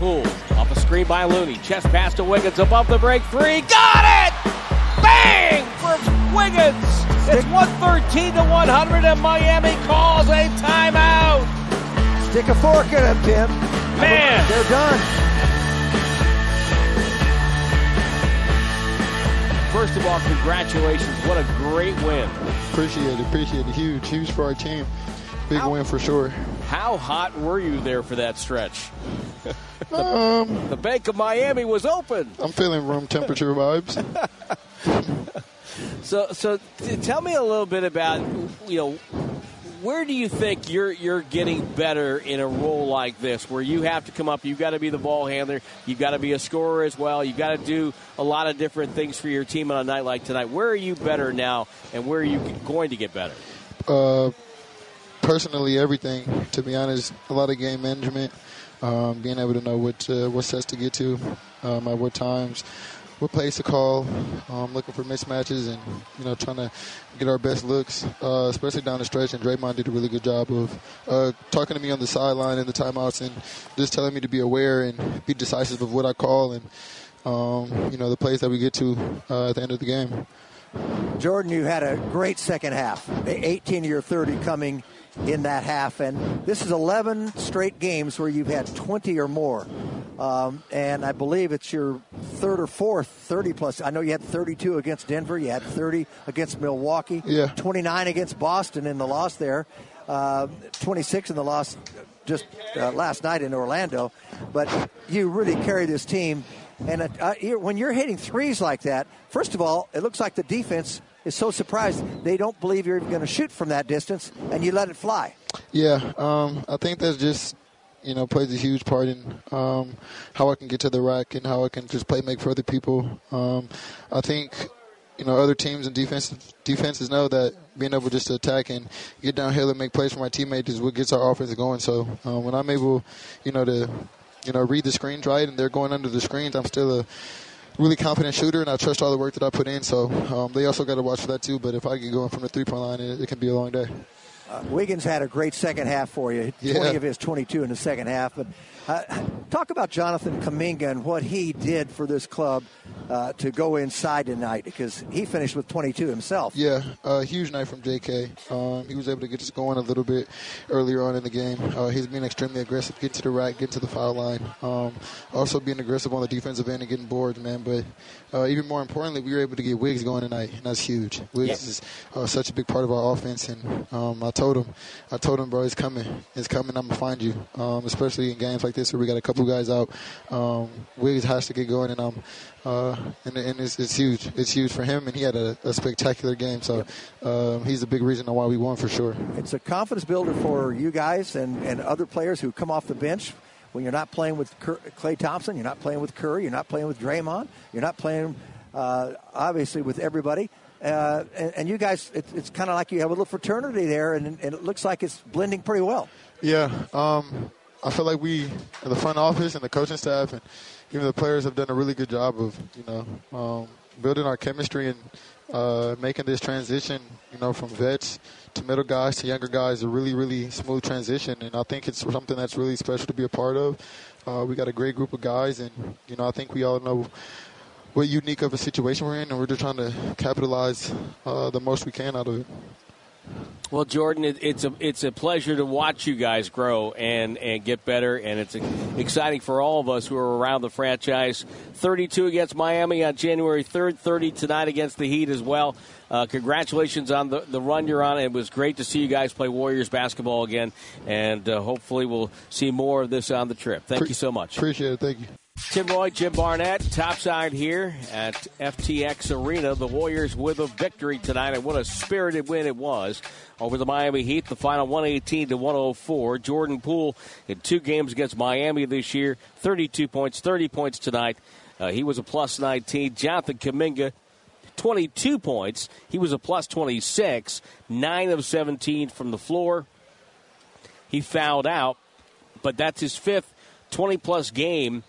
Poole off a screen by Looney. Chest pass to Wiggins above the break three. Got it! Bang for Wiggins. It's 113 to 100, and Miami calls a timeout. Stick a fork in them, Tim. Man. They're done. First of all, congratulations. What a great win. Appreciate it. Appreciate it. Huge. Huge for our team. Big win for sure. How hot were you there for that stretch? Um, The Bank of Miami was open. I'm feeling room temperature vibes. So, so t- tell me a little bit about you know where do you think you're you're getting better in a role like this, where you have to come up, you've got to be the ball handler, you've got to be a scorer as well, you've got to do a lot of different things for your team on a night like tonight. Where are you better now, and where are you going to get better? Uh, personally, everything. To be honest, a lot of game management, um, being able to know what uh, what sets to get to, um, at what times, what plays to call, um, looking for mismatches, and you know trying to get our best looks, uh, especially down the stretch. And Draymond did a really good job of uh, talking to me on the sideline in the timeouts and just telling me to be aware and be decisive of what I call and um, you know the plays that we get to uh, at the end of the game. Jordan, you had a great second half. 18 of your 30 coming in that half, and this is 11 straight games where you've had 20 or more. Um, and I believe it's your third or fourth 30 plus. I know you had 32 against Denver, you had 30 against Milwaukee, Yeah. 29 against Boston in the loss there, uh, 26 in the loss just uh, last night in Orlando. But you really carry this team. And uh, uh, when you're hitting threes like that, first of all, it looks like the defense is so surprised they don't believe you're even going to shoot from that distance, and you let it fly. Yeah, um, I think that's just you know plays a huge part in um, how I can get to the rack and how I can just play make for other people. Um, I think you know other teams and defense defenses know that being able just to attack and get downhill and make plays for my teammates is what gets our offense going. So um, when I'm able, you know, to you know read the screens right and they're going under the screens, I'm still a really confident shooter, and I trust all the work that I put in. So um, they also got to watch for that too. But if I get going from the three point line, it, it can be a long day. Uh, Wiggins had a great second half for you. Yeah. 20 of his 22 in the second half. But uh, talk about Jonathan Kuminga and what he did for this club uh, to go inside tonight because he finished with 22 himself. Yeah, a huge night from J.K. Um, he was able to get us going a little bit earlier on in the game. Uh, he's been extremely aggressive, getting to the rack, getting to the foul line. Um, also being aggressive on the defensive end and getting boards, man. But uh, even more importantly, we were able to get Wiggs going tonight, and that's huge. Wiggs Yes. is uh, such a big part of our offense, and um, I told him, I told him, bro, it's coming, it's coming. I'm gonna find you, um, especially in games like this where we got a couple guys out. Um, Wiggs has to get going, and um, uh, and, and it's, it's huge. It's huge for him, and he had a, a spectacular game. So um, he's a big reason on why we won for sure. It's a confidence builder for you guys and, and other players who come off the bench when you're not playing with Klay Thompson, you're not playing with Curry, you're not playing with Draymond, you're not playing uh, obviously with everybody. Uh, and, and you guys, it, it's kind of like you have a little fraternity there, and, and it looks like it's blending pretty well. Yeah, um, I feel like we, the front office and the coaching staff, and even the players have done a really good job of, you know, um, building our chemistry and uh, making this transition, you know, from vets to middle guys to younger guys, a really, really smooth transition. And I think it's something that's really special to be a part of. Uh, we got a great group of guys, and you know, I think we all know what unique of a situation we're in, and we're just trying to capitalize uh, the most we can out of it. Well, Jordan, it, it's a it's a pleasure to watch you guys grow and, and get better, and it's exciting for all of us who are around the franchise. Thirty-two against Miami on January third, thirty tonight against the Heat as well. Uh, congratulations on the, the run you're on. It was great to see you guys play Warriors basketball again, and uh, hopefully we'll see more of this on the trip. Thank you so much. Appreciate it. Thank you. Tim Roye, Jim Barnett, topside here at FTX Arena. The Warriors with a victory tonight, and what a spirited win it was over the Miami Heat. The final 118 to 104. Jordan Poole in two games against Miami this year, 32 points, 30 points tonight. Uh, he was a plus 19. Jonathan Kuminga, 22 points. He was a plus 26, 9 of 17 from the floor. He fouled out, but that's his fifth 20 plus game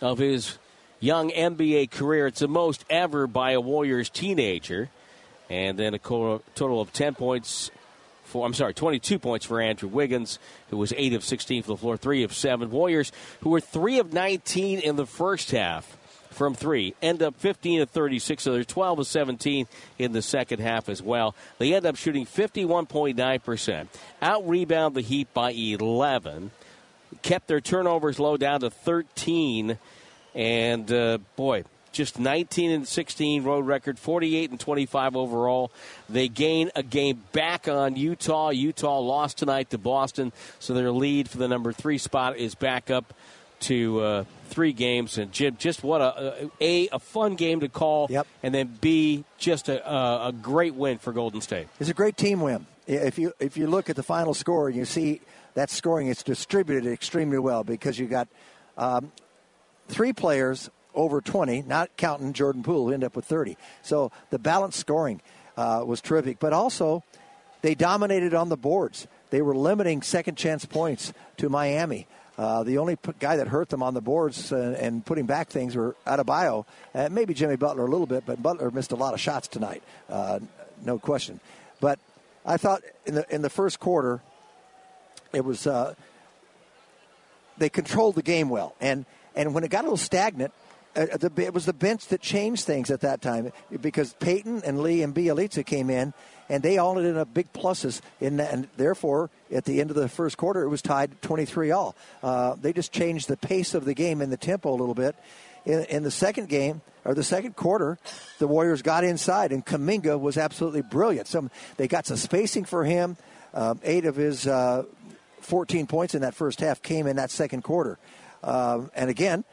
of his young NBA career. It's the most ever by a Warriors teenager. And then a total of 10 points, for, I'm sorry, 22 points for Andrew Wiggins, who was 8 of 16 from the floor, 3 of 7. Warriors, who were 3 of 19 in the first half from three, end up 15 of 36, so they're 12 of 17 in the second half as well. They end up shooting 51.9%, out rebound the Heat by 11, kept their turnovers low down to 13, and uh, boy, just 19 and 16 road record, 48 and 25 overall. They gain a game back on Utah. Utah lost tonight to Boston, so their lead for the number three spot is back up to uh, three games. And Jim, just what a a, a fun game to call, yep. and then B, just a, a, a great win for Golden State. It's a great team win. If you if you look at the final score and you see that scoring, is distributed extremely well because you got um, three players over 20, not counting Jordan Poole, who ended up with 30. So the balanced scoring uh, was terrific. But also, they dominated on the boards. They were limiting second chance points to Miami. Uh, the only p- guy that hurt them on the boards uh, and putting back things were Adebayo. Uh, maybe Jimmy Butler a little bit, but Butler missed a lot of shots tonight, uh, no question. But I thought in the in the first quarter, it was uh, they controlled the game well, and and when it got a little stagnant, uh, the, it was the bench that changed things at that time because Payton and Lee and Bjelica came in, and they all ended up big pluses. In, and therefore, at the end of the first quarter, it was tied 23 all. Uh, they just changed the pace of the game and the tempo a little bit. In, in, the second game, or the second quarter, the Warriors got inside, and Kuminga was absolutely brilliant. Some They got some spacing for him. Um, eight of his uh, 14 points in that first half came in that second quarter. Um, and again,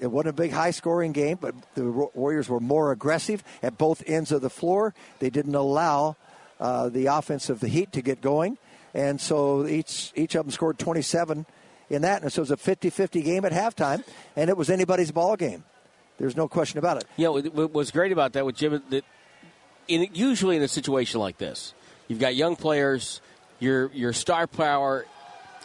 it wasn't a big high scoring game, but the Warriors were more aggressive at both ends of the floor. They didn't allow uh, the offense of the Heat to get going. And so each, each of them scored 27 in that. And so it was a 50 50 game at halftime, and it was anybody's ball game. There's no question about it. Yeah, know, what's great about that with Jim, that in, usually in a situation like this, you've got young players, your, your star power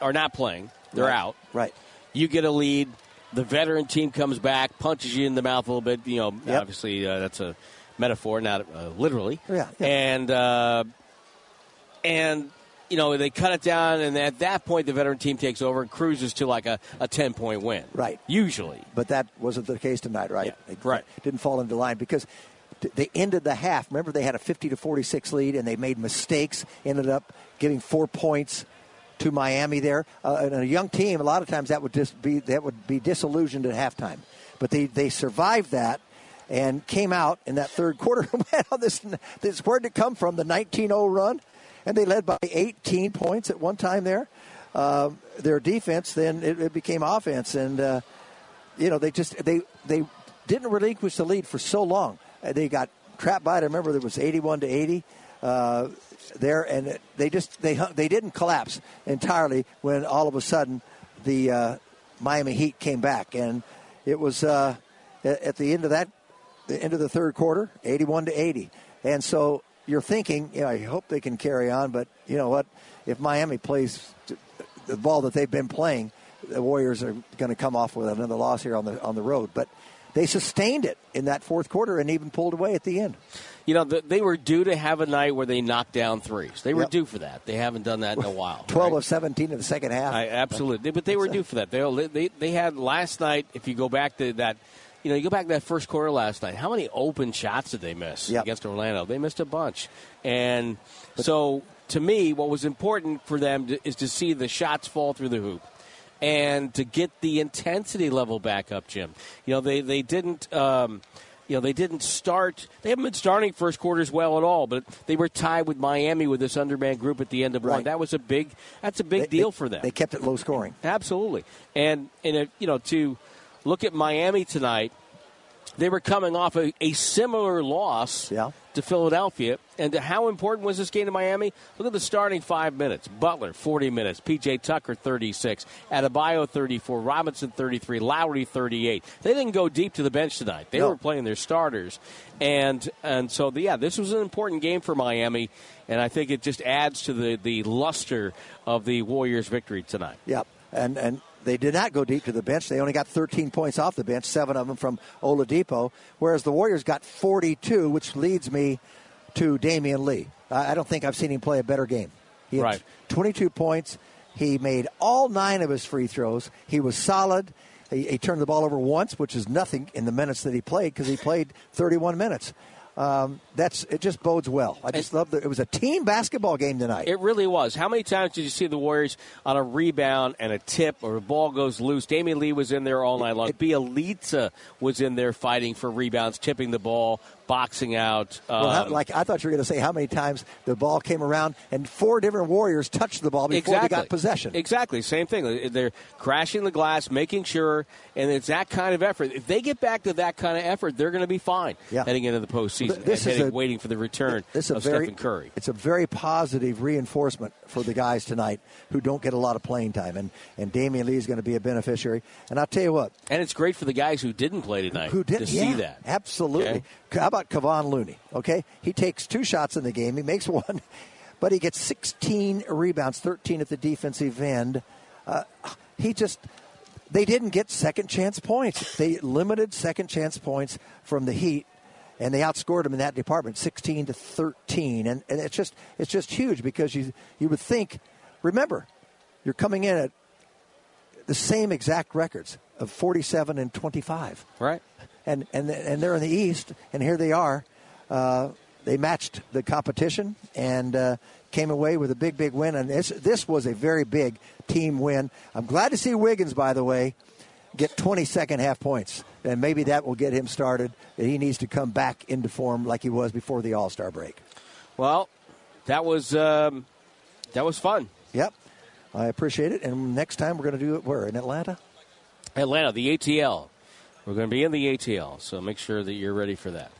are not playing, they're right. out. Right. You get a lead the veteran team comes back, punches you in the mouth a little bit. You know, yep. obviously uh, that's a metaphor, not uh, literally. Yeah. yeah. And uh, and you know they cut it down, and at that point the veteran team takes over and cruises to like a, a ten point win. Right. Usually, but that wasn't the case tonight, right? Yeah. They right. Didn't fall into line because they ended the half. Remember, they had a 50 to 46 lead, and they made mistakes. Ended up giving four points to Miami there. Uh, and a young team, a lot of times that would just be that would be disillusioned at halftime. But they, they survived that and came out in that third quarter. this, this where did it come from? The 19-0 run, and they led by 18 points at one time there. Uh, their defense then it, it became offense, and uh, you know they just they they didn't relinquish the lead for so long. Uh, they got trapped by it. I remember there was 81 to 80. Uh, there, and they just they they didn't collapse entirely when all of a sudden the uh, Miami Heat came back, and it was uh, at the end of that the end of the third quarter, 81 to 80, and so you're thinking, you know, I hope they can carry on, but you know what? If Miami plays the ball that they've been playing, the Warriors are going to come off with another loss here on the on the road, but they sustained it in that fourth quarter and even pulled away at the end you know, the, they were due to have a night where they knocked down threes. They were yep. due for that. They haven't done that in a while. 12 right? of 17 in the second half. I, absolutely. But they were due for that. They, they, they had last night, if you go back to that, you know, you go back to that first quarter last night, how many open shots did they miss yep. against Orlando? They missed a bunch. And so, to me, what was important for them to, is to see the shots fall through the hoop and to get the intensity level back up, Jim. You know, they, they didn't. Um, you know, they didn't start. They haven't been starting first quarters well at all, but they were tied with Miami with this underman group at the end of right. one. That was a big. That's a big they, deal they, for them. They kept it low scoring. Absolutely, and and you know to look at Miami tonight, they were coming off a, a similar loss yeah. to Philadelphia. And how important was this game to Miami? Look at the starting five minutes. Butler, 40 minutes. P.J. Tucker, 36. Adebayo, 34. Robinson, 33. Lowry, 38. They didn't go deep to the bench tonight. They no. were playing their starters. And and so, yeah, this was an important game for Miami. And I think it just adds to the, the luster of the Warriors' victory tonight. Yep. And, and they did not go deep to the bench. They only got 13 points off the bench, seven of them from Oladipo, whereas the Warriors got 42, which leads me to Damion Lee. I don't think I've seen him play a better game. He had Right. 22 points. He made all nine of his free throws. He was solid. He, he turned the ball over once, which is nothing in the minutes that he played because he played 31 minutes. Um, that's it. Just bodes well. I just love that it was a team basketball game tonight. It really was. How many times did you see the Warriors on a rebound and a tip or a ball goes loose? Damion Lee was in there all night long. It- Bjelica was in there fighting for rebounds, tipping the ball, boxing out. Well, how- Um, like I thought you were going to say how many times the ball came around and four different Warriors touched the ball before exactly. they got possession. Exactly, same thing. They're crashing the glass, making sure, and it's that kind of effort. If they get back to that kind of effort, they're going to be fine Yeah. heading into the postseason. This is heading, a- waiting for the return This is a of very, Stephen Curry. It's a very positive reinforcement for the guys tonight who don't get a lot of playing time, and and Damion Lee is going to be a beneficiary. And I'll tell you what, And it's great for the guys who didn't play tonight who did to yeah, see that. Absolutely. Okay? About Kevon Looney? Okay, he takes two shots in the game. He makes one, but he gets 16 rebounds, 13 at the defensive end. Uh, he just. They didn't get second chance points. They limited second chance points from the Heat, and they outscored them in that department, 16 to 13. And, and it's just it's just huge because you you would think, remember, you're coming in at the same exact records of 47 and 25 Right? and and and they're in the East, and here they are. Uh, they matched the competition and uh, came away with a big, big win. And this this was a very big team win. I'm glad to see Wiggins, by the way, get 20 second half points, and maybe that will get him started. He needs to come back into form like he was before the All Star break. Well, that was um, that was fun. Yep, I appreciate it. And next time we're going to do it where in Atlanta. Atlanta, the ATL. We're going to be in the ATL, so make sure that you're ready for that.